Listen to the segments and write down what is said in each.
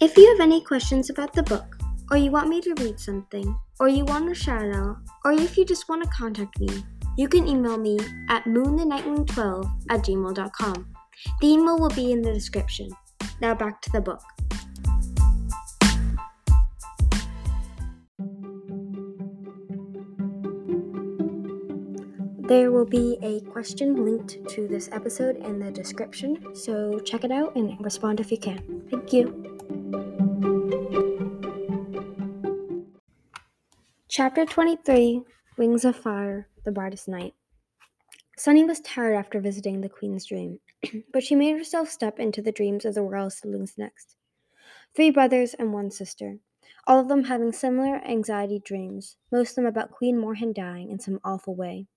If you have any questions about the book, or you want me to read something, or you want a shout out, or if you just want to contact me, you can email me at moonthenightwing12 at gmail.com. The email will be in the description. Now back to the book. There will be a question linked to this episode in the description, so check it out and respond if you can. Thank you. Chapter 23 Wings of Fire The Brightest Night. Sunny was tired after visiting the Queen's dream, but she made herself step into the dreams of the royal siblings next. Three brothers and one sister, all of them having similar anxiety dreams, most of them about Queen Moorhen dying in some awful way.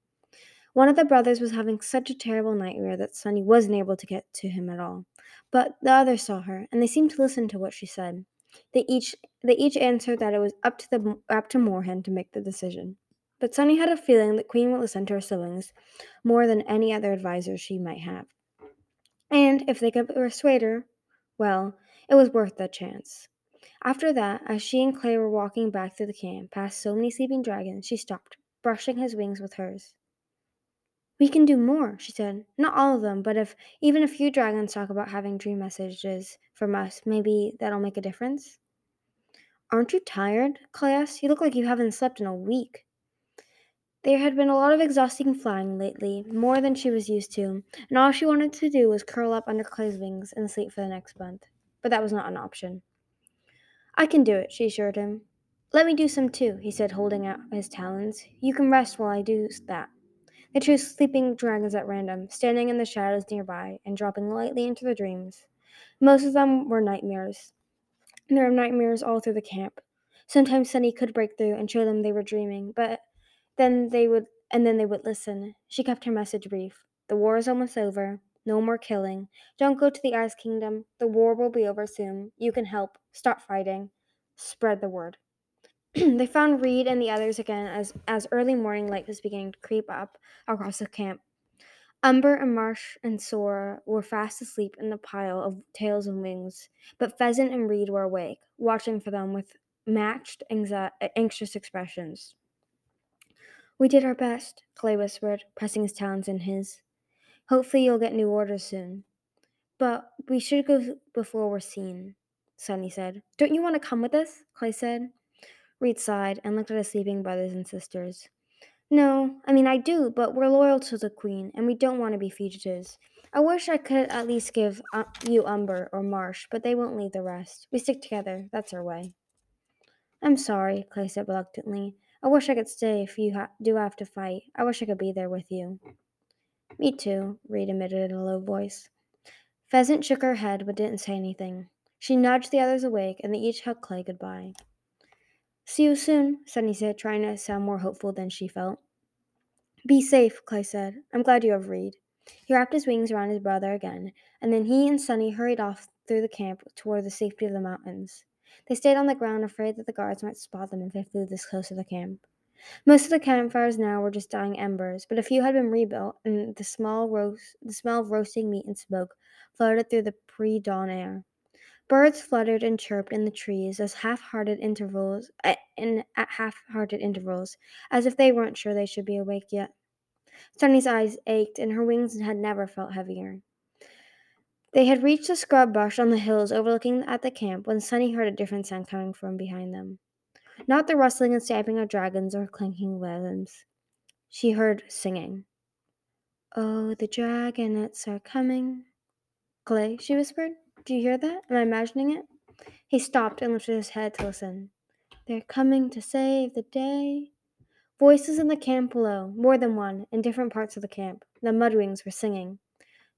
One of the brothers was having such a terrible nightmare that Sunny wasn't able to get to him at all, but the others saw her, and they seemed to listen to what she said. They each they each answered that it was up to the up to Moorhen to make the decision. But Sunny had a feeling that Queen would listen to her siblings more than any other advisor she might have. And if they could persuade her, well, it was worth the chance. After that, as she and Clay were walking back through the camp past so many sleeping dragons, she stopped, brushing his wings with hers. We can do more, she said. Not all of them, but if even a few dragons talk about having dream messages from us, maybe that'll make a difference. Aren't you tired? Clay asked. You look like you haven't slept in a week. There had been a lot of exhausting flying lately, more than she was used to, and all she wanted to do was curl up under Clay's wings and sleep for the next month. But that was not an option. I can do it, she assured him. Let me do some too, he said, holding out his talons. You can rest while I do that. They chose sleeping dragons at random, standing in the shadows nearby and dropping lightly into their dreams. Most of them were nightmares. There were nightmares all through the camp. Sometimes Sunny could break through and show them they were dreaming, but then they would and then they would listen. She kept her message brief. The war is almost over. No more killing. Don't go to the Ice Kingdom. The war will be over soon. You can help. Stop fighting. Spread the word. they found Reed and the others again as, as early morning light was beginning to creep up across the camp. Umber and Marsh and Sora were fast asleep in the pile of tails and wings, but Pheasant and Reed were awake, watching for them with matched anxi- anxious expressions. We did our best, Clay whispered, pressing his talons in his. Hopefully you'll get new orders soon. But we should go before we're seen, Sunny said. Don't you want to come with us? Clay said. Reed sighed and looked at his sleeping brothers and sisters. No, I mean, I do, but we're loyal to the Queen, and we don't want to be fugitives. I wish I could at least give uh, you Umber or Marsh, but they won't leave the rest. We stick together. That's our way. I'm sorry, Clay said reluctantly. I wish I could stay if you ha- do have to fight. I wish I could be there with you. Me too, Reed admitted in a low voice. Pheasant shook her head but didn't say anything. She nudged the others awake, and they each hugged Clay goodbye. See you soon, Sunny said, trying to sound more hopeful than she felt. Be safe, Clay said. I'm glad you have Reed. He wrapped his wings around his brother again, and then he and Sunny hurried off through the camp toward the safety of the mountains. They stayed on the ground, afraid that the guards might spot them if they flew this close to the camp. Most of the campfires now were just dying embers, but a few had been rebuilt, and the small roast, the smell of roasting meat and smoke floated through the pre-dawn air. Birds fluttered and chirped in the trees as half-hearted intervals eh, in at half-hearted intervals, as if they weren't sure they should be awake yet. Sunny's eyes ached, and her wings had never felt heavier. They had reached the scrub bush on the hills overlooking at the camp when Sunny heard a different sound coming from behind them. Not the rustling and stamping of dragons or clanking limbs. She heard singing. Oh, the dragonets are coming. Clay, she whispered. Do you hear that? Am I imagining it? He stopped and lifted his head to listen. They're coming to save the day. Voices in the camp below, more than one, in different parts of the camp. The mudwings were singing.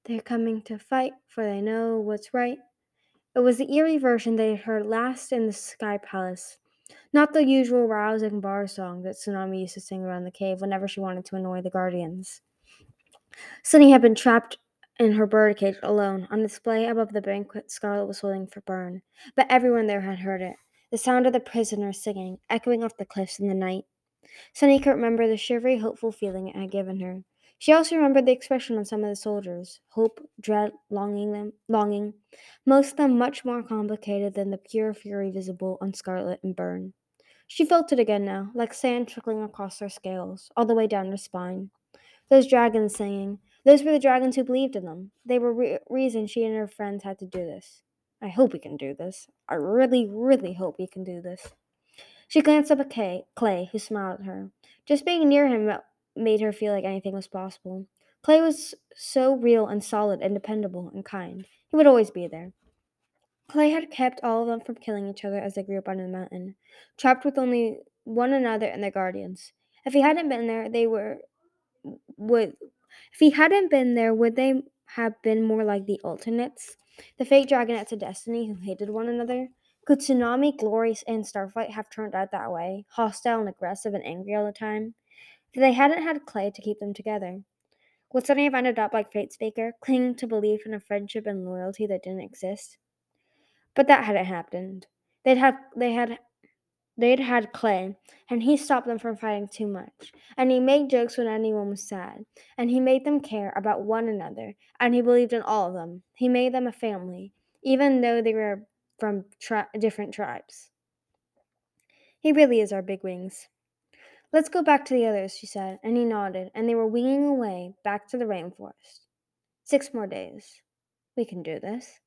They're coming to fight, for they know what's right. It was the eerie version they had heard last in the Sky Palace, not the usual rousing bar song that Tsunami used to sing around the cave whenever she wanted to annoy the Guardians. Sunny had been trapped in her birdcage alone. On display above the banquet Scarlet was holding for Burn, but everyone there had heard it. The sound of the prisoners singing, echoing off the cliffs in the night. Sunny could remember the shivery, hopeful feeling it had given her. She also remembered the expression on some of the soldiers hope, dread, longing, them, longing, most of them much more complicated than the pure fury visible on Scarlet and Burn. She felt it again now, like sand trickling across her scales, all the way down her spine. Those dragons singing, those were the dragons who believed in them. They were re- reason she and her friends had to do this. I hope we can do this. I really, really hope we can do this. She glanced up at Kay, Clay, who smiled at her. Just being near him made her feel like anything was possible. Clay was so real and solid and dependable and kind. He would always be there. Clay had kept all of them from killing each other as they grew up on the mountain, trapped with only one another and their guardians. If he hadn't been there, they were would if he hadn't been there, would they have been more like the alternates? The fake dragonets of destiny who hated one another? Could Tsunami, Glorious, and Starflight have turned out that way, hostile and aggressive and angry all the time? If they hadn't had Clay to keep them together. Would Sunny have ended up like Fatespeaker, clinging to belief in a friendship and loyalty that didn't exist? But that hadn't happened. They'd had they had they'd had Clay, and he stopped them from fighting too much. And he made jokes when anyone was sad, and he made them care about one another, and he believed in all of them. He made them a family, even though they were from tri- different tribes. He really is our big wings. Let's go back to the others, she said, and he nodded, and they were winging away back to the rainforest. Six more days. We can do this.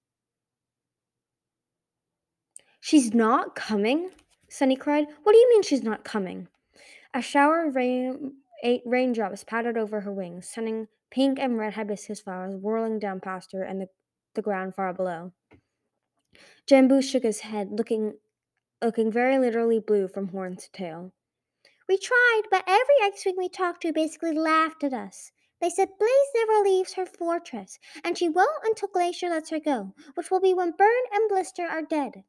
She's not coming? Sunny cried. What do you mean she's not coming? A shower of rain, eight raindrops pattered over her wings, sending pink and red hibiscus flowers whirling down past her and the, the ground far below. Jambu shook his head, looking looking very literally blue from horn to tail. We tried, but every Ice Wing we talked to basically laughed at us. They said Blaze never leaves her fortress, and she won't until Glacier lets her go, which will be when Burn and Blister are dead.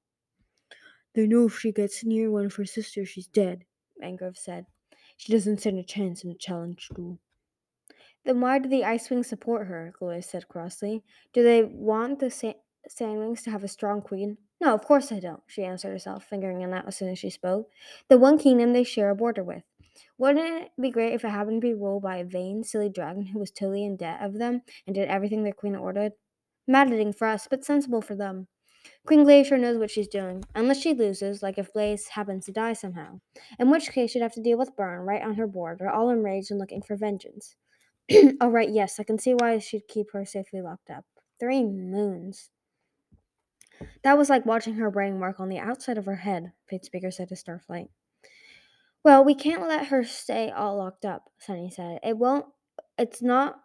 They know if she gets near one of her sisters, she's dead, Mangrove said. She doesn't stand a chance in a challenge duel. Then why do the Ice Wings support her? Gloria said crossly. Do they want the sa- Sandwings to have a strong queen? No, of course I don't, she answered herself, fingering it out as soon as she spoke. The one kingdom they share a border with. Wouldn't it be great if it happened to be ruled by a vain, silly dragon who was totally in debt of them and did everything their queen ordered? Maddening for us, but sensible for them. Queen Glacier knows what she's doing, unless she loses, like if Blaze happens to die somehow, in which case she'd have to deal with Burn right on her border, all enraged and looking for vengeance. oh, right, yes, I can see why she'd keep her safely locked up. Three moons. That was like watching her brain work on the outside of her head, Fatespeaker said to Starflight. Well, we can't let her stay all locked up, Sunny said. It won't it's not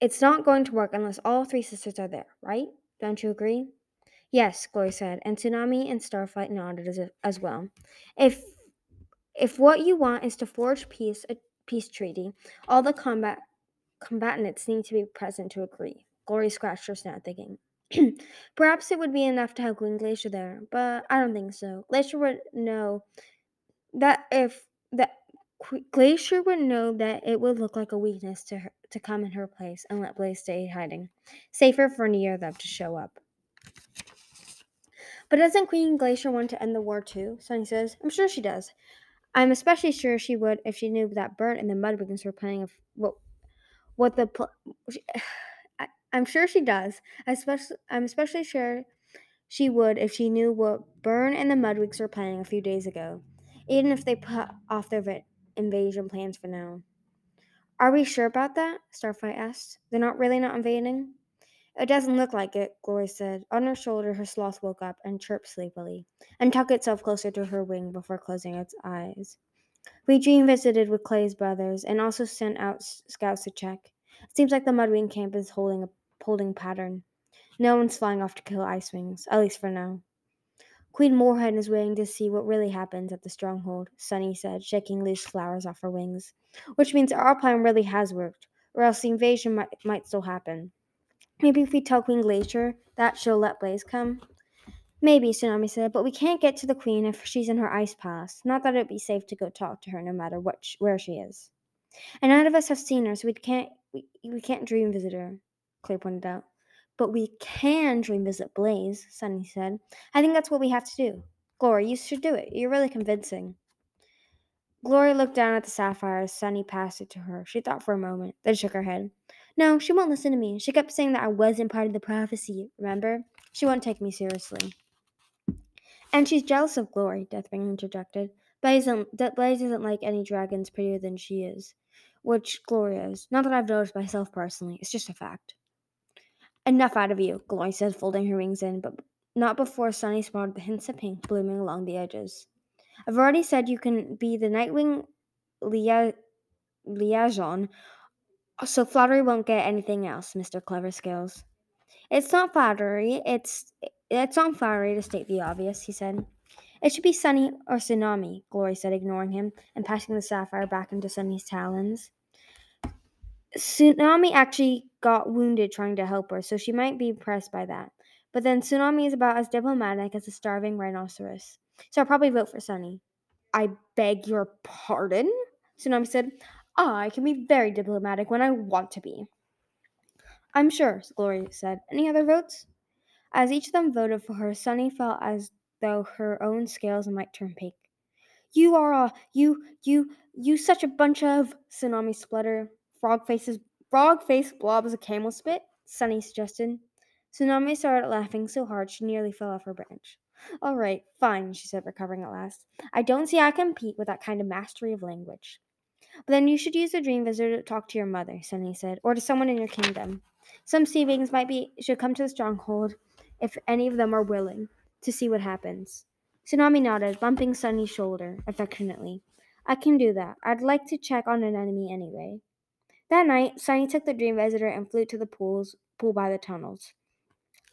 it's not going to work unless all three sisters are there, right? Don't you agree? Yes, Glory said, and Tsunami and Starflight nodded as, as well. If if what you want is to forge peace a peace treaty, all the combat combatants need to be present to agree. Glory scratched her snout, thinking. Perhaps it would be enough to have Queen Glacier there, but I don't think so. Glacier would know that if that Glacier would know that it would look like a weakness to her to come in her place and let Blaze stay hiding. Safer for of them to show up. But doesn't Queen Glacier want to end the war too? Sunny says. I'm sure she does. I'm especially sure she would if she knew that Burn and the Mudwings were planning of what what the pl- I, I'm sure she does. Especially, I'm especially sure she would if she knew what Burn and the Mudwings were planning a few days ago, even if they put off their invasion plans for now. Are we sure about that? Starflight asked. They're not really not invading? It doesn't look like it, Glory said. On her shoulder, her sloth woke up and chirped sleepily, and tucked itself closer to her wing before closing its eyes. We dream visited with Clay's brothers and also sent out scouts to check. It seems like the Mudwing camp is holding a holding pattern. No one's flying off to kill Ice Wings, at least for now. Queen Moorhen is waiting to see what really happens at the stronghold, Sunny said, shaking loose flowers off her wings. Which means our plan really has worked, or else the invasion might, might still happen. Maybe if we tell Queen Glacier that she'll let Blaze come. Maybe, Tsunami said, but we can't get to the Queen if she's in her ice palace. Not that it'd be safe to go talk to her no matter what where she is. And none of us have seen her, so we can't we, we can't dream visit her, Clay pointed out. But we can dream visit Blaze, Sunny said. I think that's what we have to do. Glory, you should do it. You're really convincing. Gloria looked down at the sapphire as Sunny passed it to her. She thought for a moment, then shook her head. No, she won't listen to me. She kept saying that I wasn't part of the prophecy, remember? She won't take me seriously. And she's jealous of Glory, Deathbringer interjected. Blaze isn't, like any dragons prettier than she is, which Gloria is. Not that I've noticed myself personally, it's just a fact. Enough out of you, Glory said, folding her wings in, but not before Sunny spotted the hints of pink blooming along the edges. I've already said you can be the Nightwing lia- liaison, so flattery won't get anything else, Mr. Clever Scales. It's not flattery, it's it's not flattery to state the obvious, he said. It should be Sunny or Tsunami, Glory said, ignoring him and passing the sapphire back into Sunny's talons. Tsunami actually got wounded trying to help her, so she might be impressed by that. But then Tsunami is about as diplomatic as a starving rhinoceros. So I'll probably vote for Sunny. I beg your pardon? Tsunami said. I can be very diplomatic when I want to be. I'm sure, Glory said. Any other votes? As each of them voted for her, Sunny felt as though her own scales might turn pink. You are a you you you such a bunch of Tsunami splutter. Frog faces frog face blobs of camel spit, Sunny suggested. Tsunami started laughing so hard she nearly fell off her branch. All right, fine, she said, recovering at last. I don't see I compete with that kind of mastery of language. But then you should use the dream visitor to talk to your mother, Sunny said, or to someone in your kingdom. Some Seawings might be should come to the stronghold if any of them are willing to see what happens. Tsunami nodded, bumping Sunny's shoulder affectionately. I can do that. I'd like to check on Anemone anyway. That night, Sunny took the dream visitor and flew to the pools pool by the tunnels.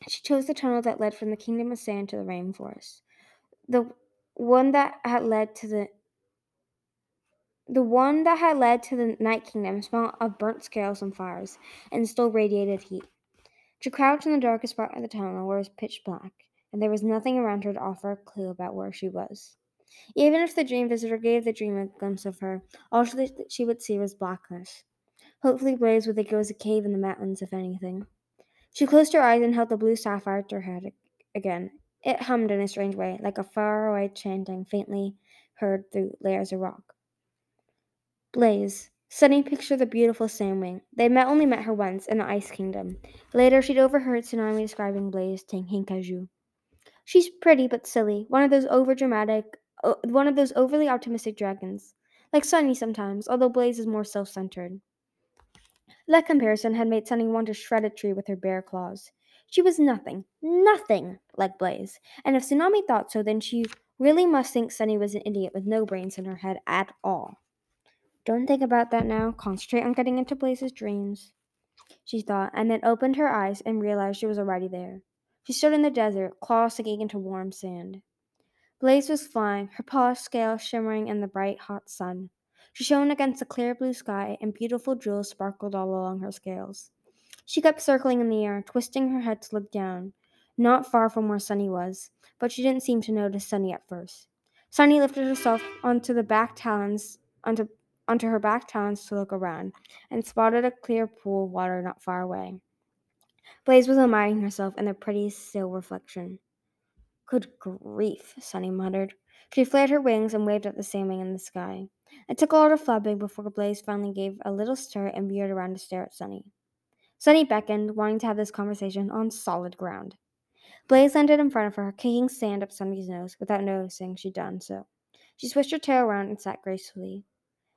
She chose the tunnel that led from the kingdom of sand to the rainforest. The one that had led to the the one that had led to the Night Kingdom smelled of burnt scales and fires, and still radiated heat. She crouched in the darkest part of the tunnel where it was pitch black, and there was nothing around her to offer a clue about where she was. Even if the dream visitor gave the dream a glimpse of her, all she would see was blackness. Hopefully, Blaze would think it was a cave in the mountains, if anything. She closed her eyes and held the blue sapphire to her head again. It hummed in a strange way, like a faraway chanting faintly heard through layers of rock. Blaze. Sunny pictured the beautiful Sandwing. They met only met her once in the Ice Kingdom. Later, she'd overheard Tsunami describing Blaze to Kinkajou. She's pretty but silly, one of those over dramatic, uh, one of those overly optimistic dragons, like Sunny sometimes, although Blaze is more self centered. That comparison had made Sunny want to shred a tree with her bare claws. She was nothing, nothing like Blaze, and if Tsunami thought so, then she really must think Sunny was an idiot with no brains in her head at all. Don't think about that now. Concentrate on getting into Blaze's dreams, she thought, and then opened her eyes and realized she was already there. She stood in the desert, claws sinking into warm sand. Blaze was flying, her polished scales shimmering in the bright, hot sun. She shone against the clear blue sky, and beautiful jewels sparkled all along her scales. She kept circling in the air, twisting her head to look down, not far from where Sunny was, but she didn't seem to notice Sunny at first. Sunny lifted herself onto the back talons, onto onto her back talons to look around, and spotted a clear pool of water not far away. Blaze was admiring herself in the pretty still reflection. Good grief, Sunny muttered. She flared her wings and waved at the Sandwing in the sky. It took a lot of flapping before Blaze finally gave a little stir and veered around to stare at Sunny. Sunny beckoned, wanting to have this conversation on solid ground. Blaze landed in front of her, kicking sand up Sunny's nose without noticing she'd done so. She switched her tail around and sat gracefully.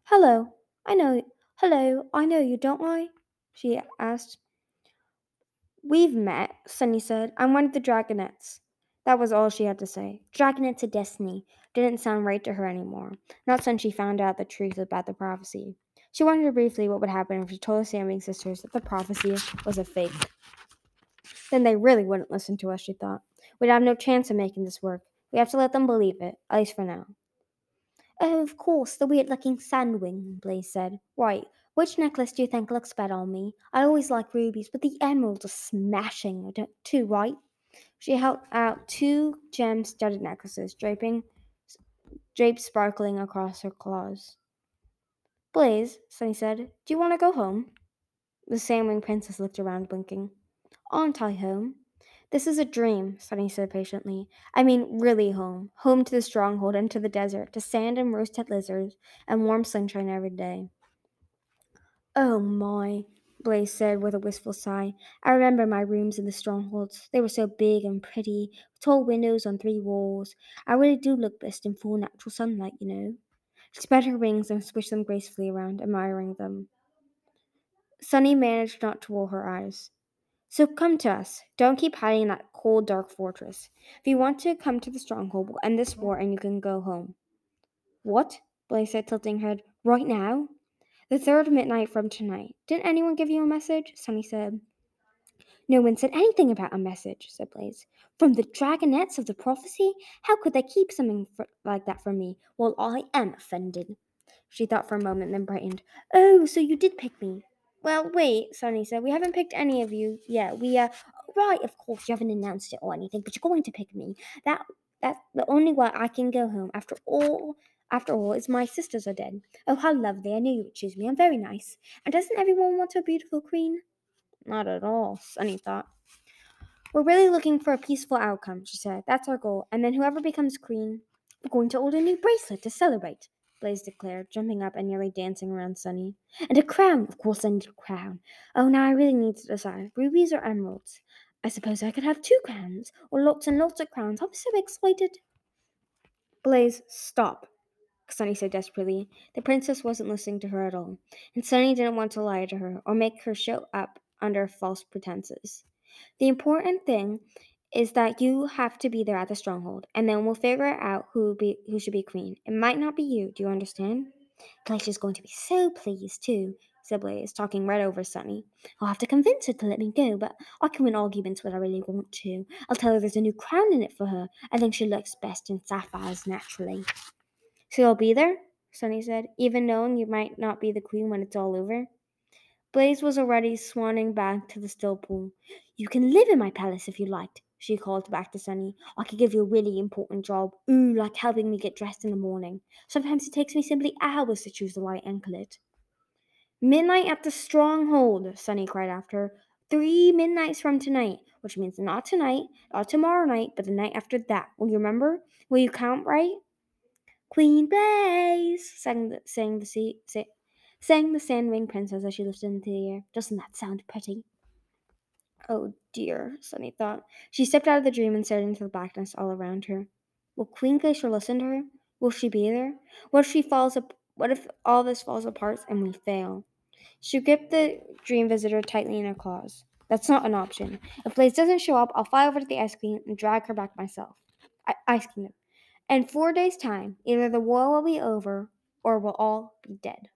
Hello, I know. Hello, I know you, don't I? She asked. We've met, Sunny said. I'm one of the Dragonets. That was all she had to say. Dragonets of Destiny didn't sound right to her anymore, not since she found out the truth about the prophecy. She wondered briefly what would happen if she told the Sandwing sisters that the prophecy was a fake. Then they really wouldn't listen to us, she thought. We'd have no chance of making this work. We have to let them believe it, at least for now. Oh, of course, the weird looking sandwing, Blaze said. Right, which necklace do you think looks better on me? I always like rubies, but the emeralds are smashing, too, right? She held out two gem studded necklaces, draping draped sparkling across her claws. Blaze, Sunny said, do you want to go home? The Sandwing princess looked around, blinking. Aren't I home? This is a dream, Sunny said patiently. I mean, really home. Home to the stronghold and to the desert, to sand and roasted lizards and warm sunshine every day. Oh my, Blaze said with a wistful sigh. I remember my rooms in the strongholds. They were so big and pretty, with tall windows on three walls. I really do look best in full natural sunlight, you know. She spread her wings and swished them gracefully around, admiring them. Sunny managed not to roll her eyes. So come to us. Don't keep hiding in that cold, dark fortress. If you want to come to the stronghold, we'll end this war and you can go home. What? Blaze said, tilting her head. Right now? The third midnight from tonight. Didn't anyone give you a message? Sunny said. No one said anything about a message, said Blaze. From the dragonets of the prophecy? How could they keep something for, like that from me? Well, I am offended. She thought for a moment, then brightened. Oh, so you did pick me. Well, wait, Sunny said. We haven't picked any of you yet. We, uh, right, of course, you haven't announced it or anything, but you're going to pick me. That, that's the only way I can go home. After all, after all, it's my sisters are dead. Oh, how lovely. I knew you would choose me. I'm very nice. And doesn't everyone want a beautiful queen? Not at all, Sunny thought. We're really looking for a peaceful outcome, she said. That's our goal. And then whoever becomes queen, we're going to order a new bracelet to celebrate, Blaze declared, jumping up and nearly dancing around Sunny. And a crown, of course I need a crown. Oh, now I really need to decide. Rubies or emeralds? I suppose I could have two crowns, or lots and lots of crowns. I'm so excited. Blaze, stop, Sunny said desperately. The princess wasn't listening to her at all, and Sunny didn't want to lie to her or make her show up under false pretenses. The important thing is that you have to be there at the stronghold, and then we'll figure out who be who should be queen. It might not be you. Do you understand? Glacier's going to be so pleased too, said Blaze, talking right over Sunny. I'll have to convince her to let me go, but I can win arguments when I really want to. I'll tell her there's a new crown in it for her. I think she looks best in sapphires naturally. So you'll be there? Sunny said, even knowing you might not be the queen when it's all over. Blaze was already swanning back to the still pool. You can live in my palace if you liked, she called back to Sunny. I could give you a really important job. Ooh, like helping me get dressed in the morning. Sometimes it takes me simply hours to choose the right anklet. Midnight at the stronghold, Sunny cried after her. Three midnights from tonight, which means not tonight, not tomorrow night, but the night after that. Will you remember? Will you count right? Queen Blaze, sang the, sang the, sang the Sandwing Princess as she lifted into the air. Doesn't that sound pretty? Oh dear, Sunny thought. She stepped out of the dream and stared into the blackness all around her. Will Queen Glacier listen to her? Will she be there? What if she falls up? What if all this falls apart and we fail? She gripped the dream visitor tightly in her claws. That's not an option. If Blaze doesn't show up, I'll fly over to the Ice Queen and drag her back myself. I- Ice Kingdom. In four days' time, either the war will be over or we'll all be dead.